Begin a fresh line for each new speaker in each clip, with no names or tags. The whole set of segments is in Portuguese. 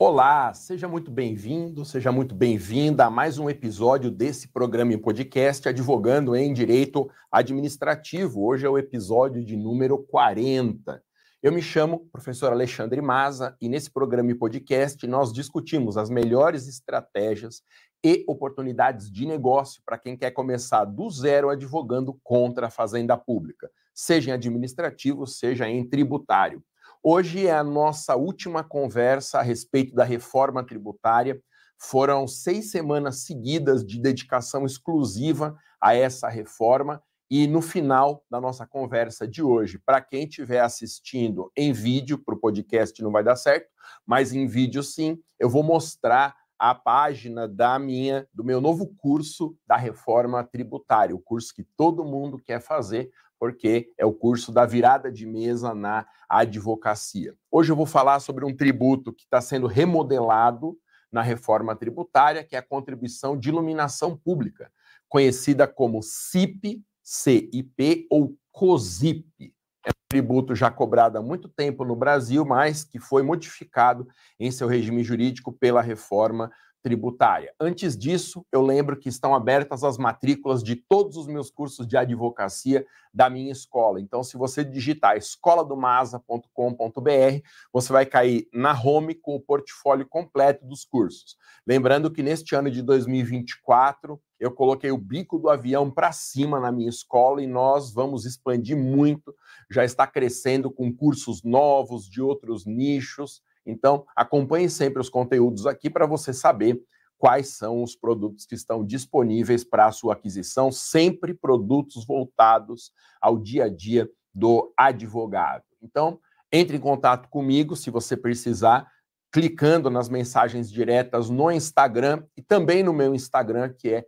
Olá, seja muito bem-vindo, seja muito bem-vinda a mais um episódio desse programa em podcast Advogando em Direito Administrativo. Hoje é o episódio de número 40. Eu me chamo professor Alexandre Maza e nesse programa em podcast nós discutimos as melhores estratégias e oportunidades de negócio para quem quer começar do zero advogando contra a fazenda pública, seja em administrativo, seja em tributário. Hoje é a nossa última conversa a respeito da reforma tributária. Foram seis semanas seguidas de dedicação exclusiva a essa reforma. E no final da nossa conversa de hoje, para quem estiver assistindo em vídeo, para o podcast não vai dar certo, mas em vídeo sim, eu vou mostrar a página da minha, do meu novo curso da reforma tributária, o curso que todo mundo quer fazer porque é o curso da virada de mesa na advocacia. Hoje eu vou falar sobre um tributo que está sendo remodelado na reforma tributária, que é a contribuição de iluminação pública, conhecida como CIP, CIP ou COSIP. É um tributo já cobrado há muito tempo no Brasil, mas que foi modificado em seu regime jurídico pela reforma tributária. Antes disso, eu lembro que estão abertas as matrículas de todos os meus cursos de advocacia da minha escola. Então, se você digitar escoladomasa.com.br, você vai cair na home com o portfólio completo dos cursos. Lembrando que neste ano de 2024, eu coloquei o bico do avião para cima na minha escola e nós vamos expandir muito. Já está crescendo com cursos novos de outros nichos. Então, acompanhe sempre os conteúdos aqui para você saber quais são os produtos que estão disponíveis para a sua aquisição, sempre produtos voltados ao dia a dia do advogado. Então, entre em contato comigo se você precisar, clicando nas mensagens diretas no Instagram e também no meu Instagram, que é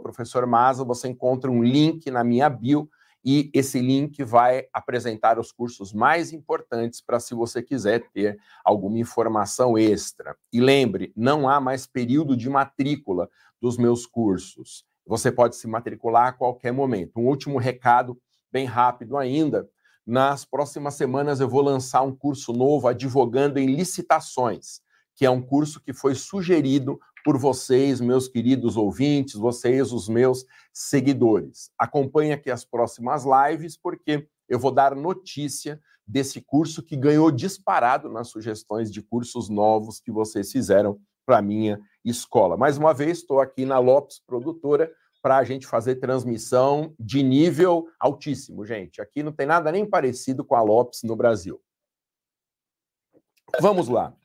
professor Maza, você encontra um link na minha bio e esse link vai apresentar os cursos mais importantes para se você quiser ter alguma informação extra. E lembre, não há mais período de matrícula dos meus cursos. Você pode se matricular a qualquer momento. Um último recado, bem rápido ainda. Nas próximas semanas eu vou lançar um curso novo advogando em licitações, que é um curso que foi sugerido por vocês, meus queridos ouvintes, vocês, os meus seguidores. Acompanhe aqui as próximas lives, porque eu vou dar notícia desse curso que ganhou disparado nas sugestões de cursos novos que vocês fizeram para a minha escola. Mais uma vez, estou aqui na Lopes Produtora para a gente fazer transmissão de nível altíssimo, gente. Aqui não tem nada nem parecido com a Lopes no Brasil. Vamos lá.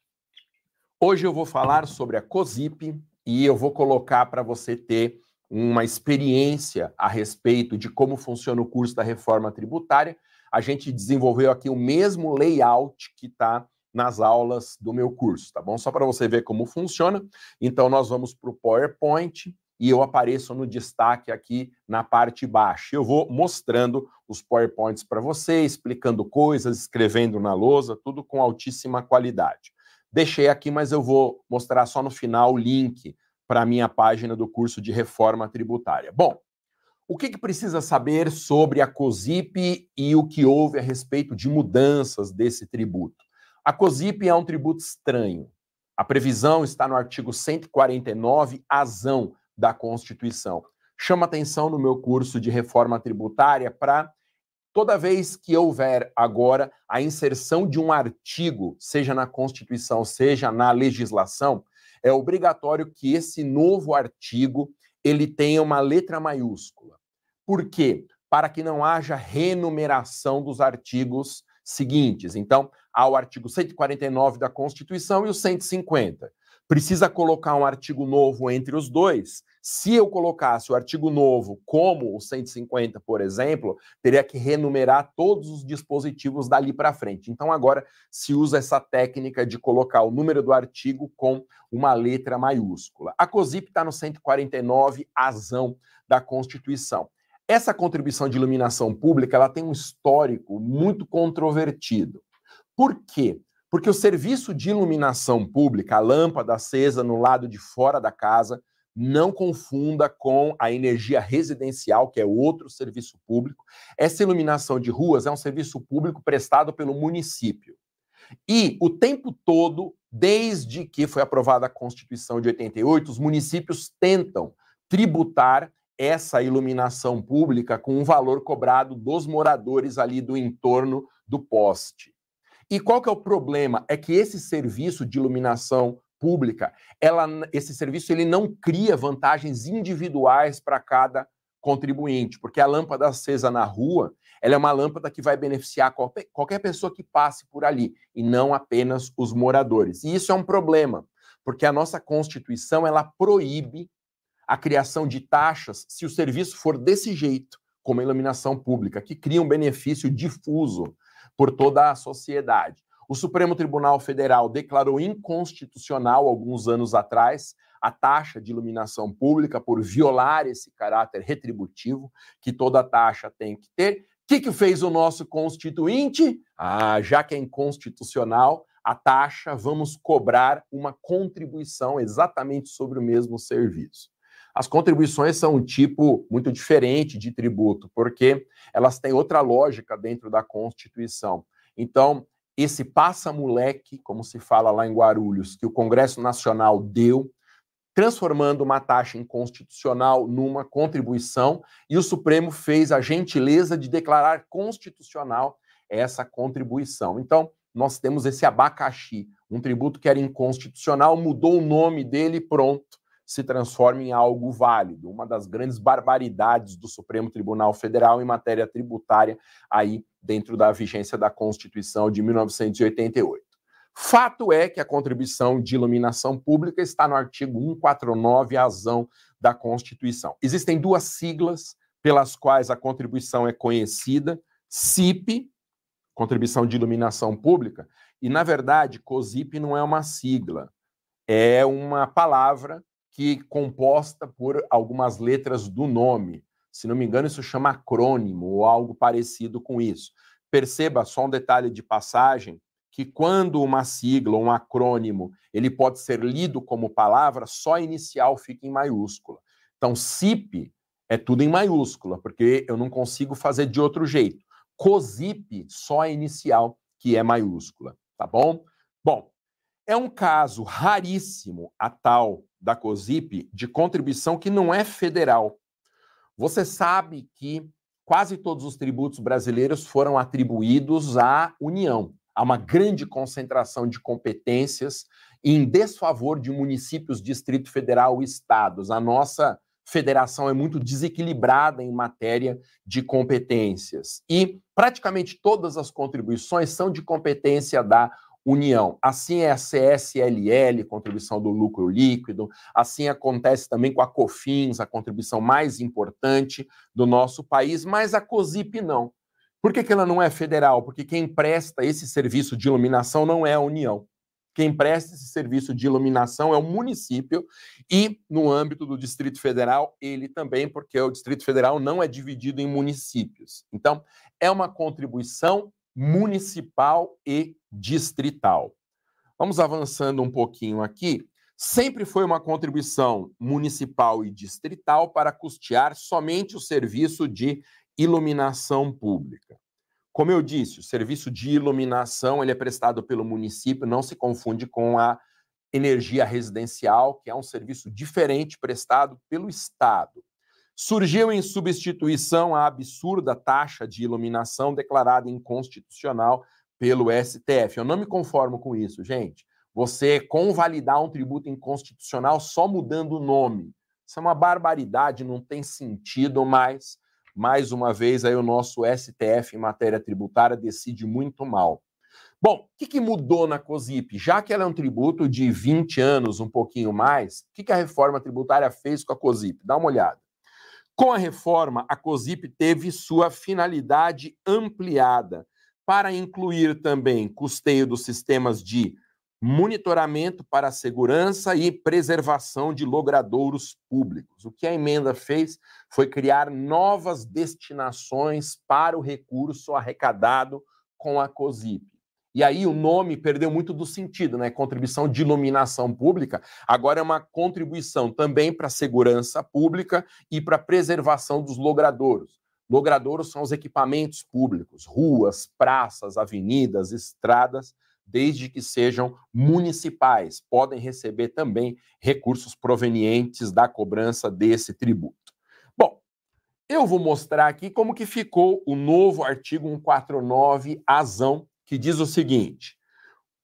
Hoje eu vou falar sobre a COSIP e eu vou colocar para você ter uma experiência a respeito de como funciona o curso da reforma tributária. A gente desenvolveu aqui o mesmo layout que está nas aulas do meu curso, tá bom? Só para você ver como funciona. Então, nós vamos para o PowerPoint e eu apareço no destaque aqui na parte baixa. Eu vou mostrando os PowerPoints para você, explicando coisas, escrevendo na lousa, tudo com altíssima qualidade. Deixei aqui, mas eu vou mostrar só no final o link para a minha página do curso de reforma tributária. Bom, o que, que, precisa saber sobre a COSIP e o que houve a respeito de mudanças desse tributo? A COSIP é um tributo estranho. A previsão está no artigo 149, azão da Constituição. Chama atenção no meu curso de reforma tributária para Toda vez que houver agora a inserção de um artigo, seja na Constituição, seja na legislação, é obrigatório que esse novo artigo ele tenha uma letra maiúscula. Por quê? Para que não haja renumeração dos artigos seguintes. Então, há o artigo 149 da Constituição e o 150. Precisa colocar um artigo novo entre os dois se eu colocasse o artigo novo como o 150, por exemplo, teria que renumerar todos os dispositivos dali para frente. Então, agora se usa essa técnica de colocar o número do artigo com uma letra maiúscula. A COSIP está no 149, azão da Constituição. Essa contribuição de iluminação pública ela tem um histórico muito controvertido. Por quê? Porque o serviço de iluminação pública, a lâmpada acesa no lado de fora da casa, não confunda com a energia residencial, que é outro serviço público. Essa iluminação de ruas é um serviço público prestado pelo município. E o tempo todo, desde que foi aprovada a Constituição de 88, os municípios tentam tributar essa iluminação pública com um valor cobrado dos moradores ali do entorno do poste. E qual que é o problema? É que esse serviço de iluminação pública, ela, esse serviço ele não cria vantagens individuais para cada contribuinte, porque a lâmpada acesa na rua, ela é uma lâmpada que vai beneficiar qualquer, pessoa que passe por ali, e não apenas os moradores. E isso é um problema, porque a nossa Constituição, ela proíbe a criação de taxas se o serviço for desse jeito, como a iluminação pública, que cria um benefício difuso por toda a sociedade. O Supremo Tribunal Federal declarou inconstitucional, alguns anos atrás, a taxa de iluminação pública por violar esse caráter retributivo que toda taxa tem que ter. O que, que fez o nosso constituinte? Ah, já que é inconstitucional, a taxa, vamos cobrar uma contribuição exatamente sobre o mesmo serviço. As contribuições são um tipo muito diferente de tributo, porque elas têm outra lógica dentro da Constituição. Então, esse passa-moleque, como se fala lá em Guarulhos, que o Congresso Nacional deu, transformando uma taxa inconstitucional numa contribuição, e o Supremo fez a gentileza de declarar constitucional essa contribuição. Então, nós temos esse abacaxi, um tributo que era inconstitucional, mudou o nome dele pronto se transforme em algo válido. Uma das grandes barbaridades do Supremo Tribunal Federal em matéria tributária, aí dentro da vigência da Constituição de 1988. Fato é que a contribuição de iluminação pública está no artigo 149, azão da Constituição. Existem duas siglas pelas quais a contribuição é conhecida: CIP, Contribuição de Iluminação Pública, e, na verdade, COSIP não é uma sigla, é uma palavra que composta por algumas letras do nome. Se não me engano, isso chama acrônimo ou algo parecido com isso. Perceba só um detalhe de passagem que quando uma sigla, um acrônimo, ele pode ser lido como palavra, só a inicial fica em maiúscula. Então, CIP é tudo em maiúscula, porque eu não consigo fazer de outro jeito. COSIP, só a inicial que é maiúscula, tá bom? Bom, é um caso raríssimo a tal da COSIP de contribuição que não é federal. Você sabe que quase todos os tributos brasileiros foram atribuídos à União. Há uma grande concentração de competências em desfavor de municípios, Distrito Federal e estados. A nossa federação é muito desequilibrada em matéria de competências. E praticamente todas as contribuições são de competência da União. Assim é a CSLL, contribuição do lucro líquido, assim acontece também com a COFINS, a contribuição mais importante do nosso país, mas a COSIP não. Por que, que ela não é federal? Porque quem presta esse serviço de iluminação não é a União. Quem presta esse serviço de iluminação é o município e, no âmbito do Distrito Federal, ele também, porque o Distrito Federal não é dividido em municípios. Então, é uma contribuição municipal e distrital. Vamos avançando um pouquinho aqui. Sempre foi uma contribuição municipal e distrital para custear somente o serviço de iluminação pública. Como eu disse, o serviço de iluminação ele é prestado pelo município, não se confunde com a energia residencial, que é um serviço diferente prestado pelo Estado surgiu em substituição à absurda taxa de iluminação declarada inconstitucional pelo STF. Eu não me conformo com isso, gente. Você convalidar um tributo inconstitucional só mudando o nome. Isso é uma barbaridade, não tem sentido mais. Mais uma vez, aí o nosso STF em matéria tributária decide muito mal. Bom, o que, que, mudou na COSIP? Já que ela é um tributo de 20 anos, um pouquinho mais, o que, que a reforma tributária fez com a COSIP? Dá uma olhada. Com a reforma, a COSIP teve sua finalidade ampliada para incluir também custeio dos sistemas de monitoramento para a segurança e preservação de logradouros públicos. O que a emenda fez foi criar novas destinações para o recurso arrecadado com a COSIP. E aí o nome perdeu muito do sentido, né? Contribuição de iluminação pública, agora é uma contribuição também para a segurança pública e para a preservação dos logradouros. Logradouros são os equipamentos públicos, ruas, praças, avenidas, estradas, desde que sejam municipais. Podem receber também recursos provenientes da cobrança desse tributo. Bom, eu vou mostrar aqui como que ficou o novo artigo 149 azão, que diz o seguinte: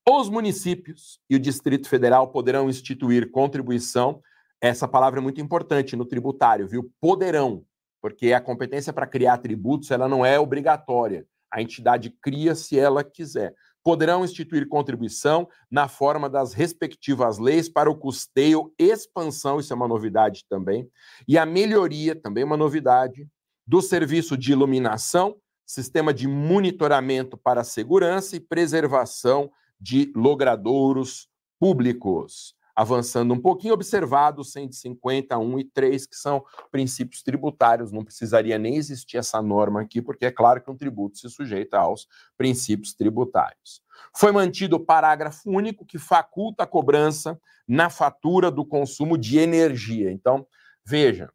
os municípios e o Distrito Federal poderão instituir contribuição. Essa palavra é muito importante no tributário, viu? Poderão, porque a competência para criar tributos ela não é obrigatória. A entidade cria se ela quiser. Poderão instituir contribuição na forma das respectivas leis para o custeio, expansão, isso é uma novidade também, e a melhoria, também uma novidade, do serviço de iluminação, sistema de monitoramento para segurança e preservação de logradouros públicos. Avançando um pouquinho, observado 150, 1 e 3, que são princípios tributários, não precisaria nem existir essa norma aqui, porque é claro que um tributo se sujeita aos princípios tributários. Foi mantido o parágrafo único que faculta a cobrança na fatura do consumo de energia. Então, veja,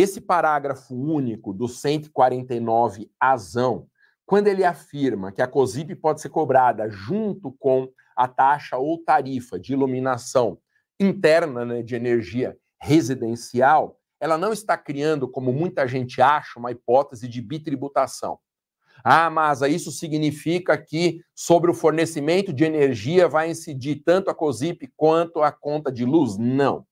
esse parágrafo único do 149 azão quando ele afirma que a COSIP pode ser cobrada junto com a taxa ou tarifa de iluminação interna né, de energia residencial, ela não está criando, como muita gente acha, uma hipótese de bitributação. Ah, mas isso significa que sobre o fornecimento de energia vai incidir tanto a COSIP quanto a conta de luz? Não.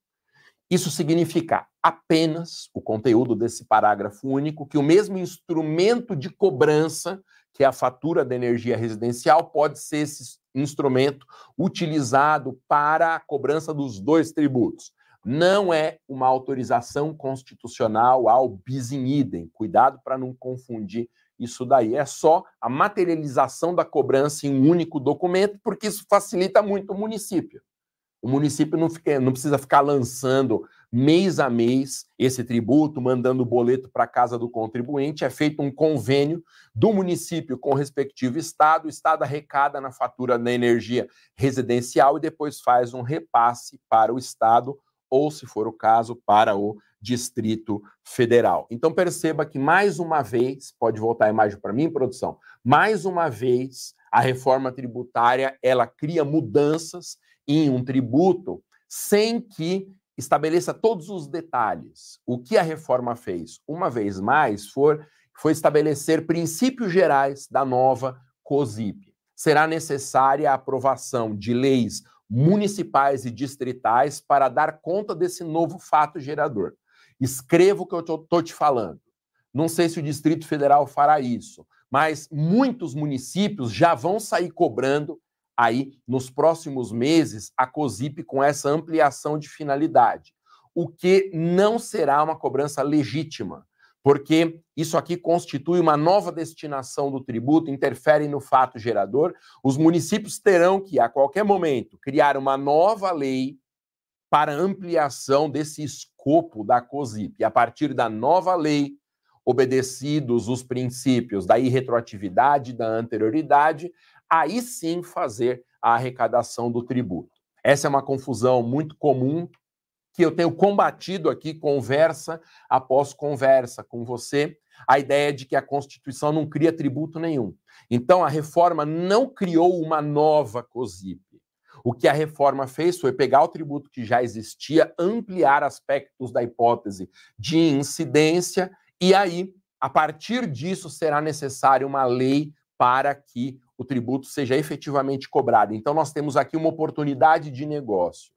Isso significa apenas o conteúdo desse parágrafo único que o mesmo instrumento de cobrança, que é a fatura da energia residencial, pode ser esse instrumento utilizado para a cobrança dos dois tributos. Não é uma autorização constitucional ao bis in idem. Cuidado para não confundir isso daí. É só a materialização da cobrança em um único documento, porque isso facilita muito o município. O município não, fica, não precisa ficar lançando mês a mês esse tributo, mandando o boleto para a casa do contribuinte. É feito um convênio do município com o respectivo estado. O estado arrecada na fatura da energia residencial e depois faz um repasse para o estado ou, se for o caso, para o Distrito Federal. Então perceba que mais uma vez, pode voltar a imagem para mim, produção. Mais uma vez, a reforma tributária ela cria mudanças em um tributo sem que estabeleça todos os detalhes. O que a reforma fez, uma vez mais, for, foi estabelecer princípios gerais da nova COSIP. Será necessária a aprovação de leis municipais e distritais para dar conta desse novo fato gerador. Escreva o que eu estou te falando. Não sei se o Distrito Federal fará isso, mas muitos municípios já vão sair cobrando aí nos próximos meses a COSIP com essa ampliação de finalidade, o que não será uma cobrança legítima, porque isso aqui constitui uma nova destinação do tributo, interfere no fato gerador. Os municípios terão que, a qualquer momento, criar uma nova lei para ampliação desse escopo da COSIP. E a partir da nova lei, obedecidos os princípios da irretroatividade, da anterioridade, aí sim fazer a arrecadação do tributo. Essa é uma confusão muito comum que eu tenho combatido aqui, conversa após conversa com você, a ideia de que a Constituição não cria tributo nenhum. Então, a reforma não criou uma nova COSIP. O que a reforma fez foi pegar o tributo que já existia, ampliar aspectos da hipótese de incidência, e aí, a partir disso, será necessária uma lei para que o tributo seja efetivamente cobrado. Então, nós temos aqui uma oportunidade de negócio.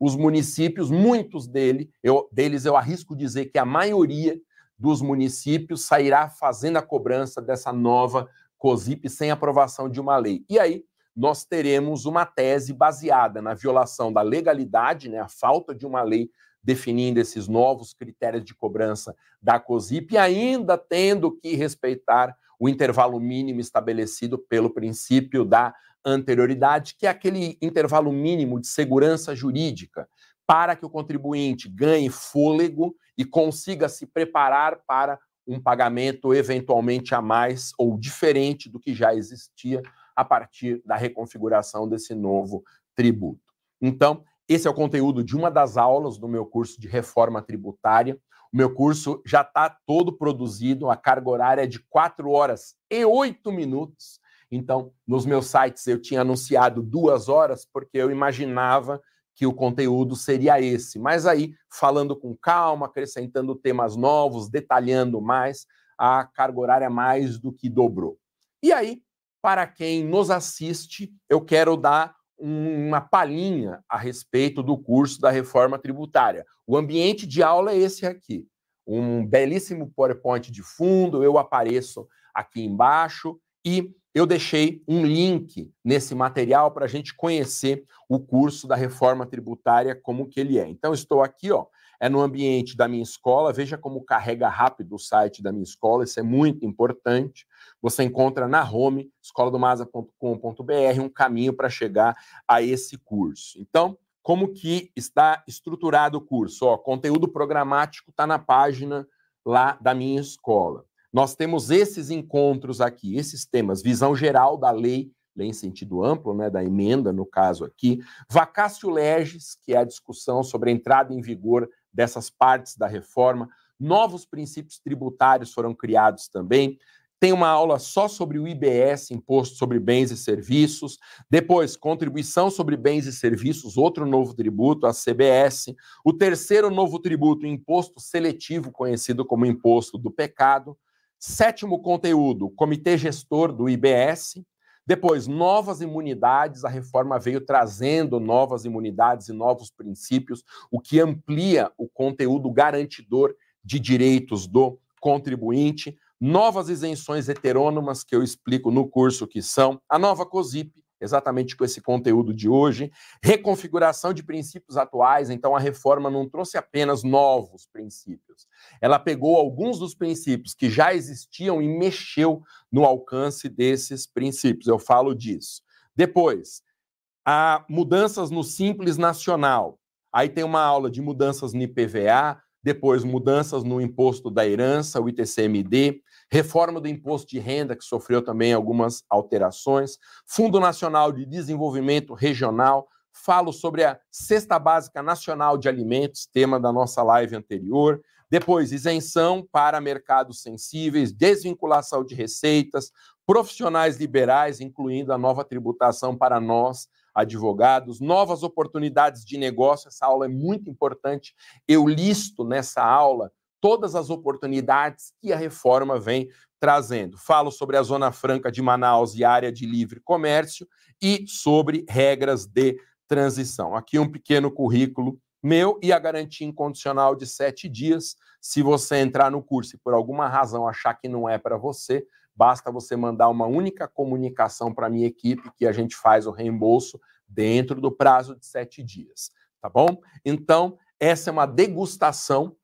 Os municípios, muitos dele, eu, deles, eu arrisco dizer que a maioria dos municípios sairá fazendo a cobrança dessa nova COSIP sem aprovação de uma lei. E aí, nós teremos uma tese baseada na violação da legalidade, né, a falta de uma lei definindo esses novos critérios de cobrança da COSIP, e ainda tendo que respeitar o intervalo mínimo estabelecido pelo princípio da anterioridade, que é aquele intervalo mínimo de segurança jurídica para que o contribuinte ganhe fôlego e consiga se preparar para um pagamento eventualmente a mais ou diferente do que já existia a partir da reconfiguração desse novo tributo. Então, esse é o conteúdo de uma das aulas do meu curso de reforma tributária. O meu curso já está todo produzido, a carga horária é de 4 horas e 8 minutos. Então, nos meus sites eu tinha anunciado duas horas, porque eu imaginava que o conteúdo seria esse. Mas aí, falando com calma, acrescentando temas novos, detalhando mais, a carga horária mais do que dobrou. E aí, para quem nos assiste, eu quero dar uma palhinha a respeito do curso da reforma tributária. O ambiente de aula é esse aqui. Um belíssimo PowerPoint de fundo, eu apareço aqui embaixo e eu deixei um link nesse material para a gente conhecer o curso da reforma tributária como que ele é. Então estou aqui, ó, é no ambiente da minha escola. Veja como carrega rápido o site da minha escola, isso é muito importante. Você encontra na home, escoladomasa.com.br, um caminho para chegar a esse curso. Então, como que está estruturado o curso? Ó, conteúdo programático está na página lá da minha escola. Nós temos esses encontros aqui, esses temas, visão geral da lei, lei em sentido amplo, né, da emenda, no caso aqui, vacácio legis, que é a discussão sobre a entrada em vigor dessas partes da reforma, novos princípios tributários foram criados também, tem uma aula só sobre o IBS, Imposto sobre Bens e Serviços. Depois, Contribuição sobre Bens e Serviços, outro novo tributo, a CBS. O terceiro novo tributo, Imposto Seletivo, conhecido como Imposto do Pecado. Sétimo conteúdo, Comitê Gestor do IBS. Depois, novas imunidades, a reforma veio trazendo novas imunidades e novos princípios, o que amplia o conteúdo garantidor de direitos do contribuinte. Novas isenções heterônomas que eu explico no curso que são. A nova COSIP, exatamente com esse conteúdo de hoje, reconfiguração de princípios atuais, então a reforma não trouxe apenas novos princípios. Ela pegou alguns dos princípios que já existiam e mexeu no alcance desses princípios. Eu falo disso. Depois, a mudanças no Simples Nacional. Aí tem uma aula de mudanças no IPVA, depois mudanças no imposto da herança, o ITCMD, reforma do imposto de renda, que sofreu também algumas alterações, Fundo Nacional de Desenvolvimento Regional, falo sobre a Cesta Básica Nacional de Alimentos, tema da nossa live anterior, depois isenção para mercados sensíveis, desvinculação de receitas, profissionais liberais, incluindo a nova tributação para nós, advogados, novas oportunidades de negócio. Essa aula é muito importante. Eu listo nessa aula todas as oportunidades que a reforma vem trazendo. Falo sobre a Zona Franca de Manaus e área de livre comércio e sobre regras de transição. Aqui um pequeno currículo meu e a garantia incondicional de sete dias. Se você entrar no curso e por alguma razão achar que não é para você, basta você mandar uma única comunicação para a minha equipe que a gente faz o reembolso dentro do prazo de sete dias, tá bom? Então, essa é uma degustação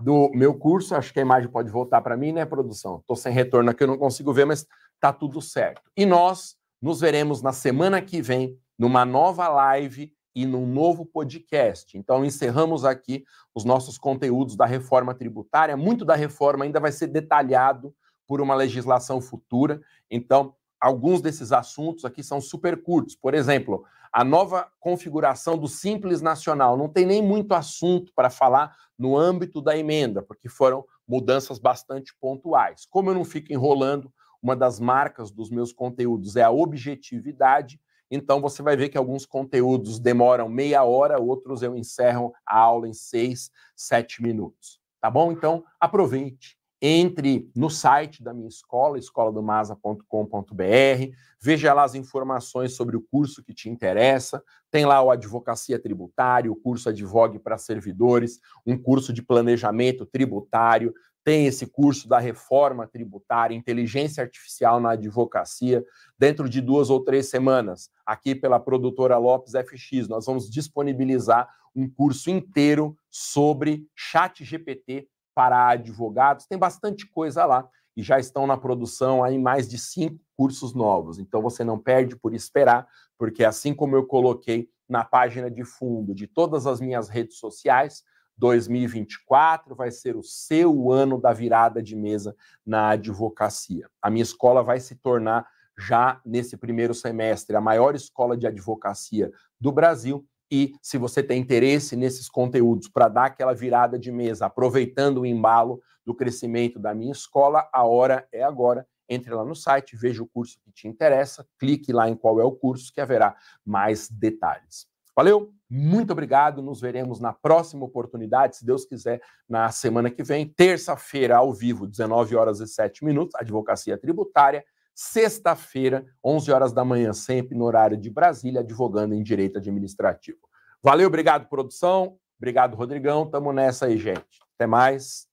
do meu curso. Acho que a imagem pode voltar para mim, né, produção? Estou sem retorno aqui, eu não consigo ver, mas tá tudo certo. E nós nos veremos na semana que vem numa nova live e num novo podcast. Então, encerramos aqui os nossos conteúdos da reforma tributária. Muito da reforma ainda vai ser detalhado por uma legislação futura. Então, alguns desses assuntos aqui são super curtos. Por exemplo, a nova configuração do Simples Nacional. Não tem nem muito assunto para falar no âmbito da emenda, porque foram mudanças bastante pontuais. Como eu não fico enrolando, uma das marcas dos meus conteúdos é a objetividade. Então, você vai ver que alguns conteúdos demoram meia hora, outros eu encerro a aula em seis, sete minutos. Tá bom? Então, aproveite entre no site da minha escola, escoladomasa.com.br, veja lá as informações sobre o curso que te interessa. Tem lá o Advocacia Tributária, o curso Advogue para Servidores, um curso de planejamento tributário, tem esse curso da reforma tributária, inteligência artificial na advocacia. Dentro de duas ou três semanas, aqui pela produtora Lopes FX, nós vamos disponibilizar um curso inteiro sobre chat GPT para advogados, tem bastante coisa lá e já estão na produção aí mais de cinco cursos novos. Então você não perde por esperar, porque assim como eu coloquei na página de fundo de todas as minhas redes sociais, 2024 vai ser o seu ano da virada de mesa na advocacia. A minha escola vai se tornar já nesse primeiro semestre a maior escola de advocacia do Brasil e se você tem interesse nesses conteúdos para dar aquela virada de mesa, aproveitando o embalo do crescimento da minha escola, a hora é agora. entre lá no site, veja o curso que te interessa, clique lá em qual é o curso que haverá mais detalhes. Valeu, muito obrigado. Nos veremos na próxima oportunidade, se Deus quiser, na semana que vem, terça-feira, ao vivo, 19 horas e 7 minutos, Advocacia Tributária. Sexta-feira, 11 horas da manhã, sempre no horário de Brasília, advogando em direito administrativo. Valeu, obrigado, produção. Obrigado, Rodrigão. Tamo nessa aí, gente. Até mais.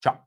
Tchau.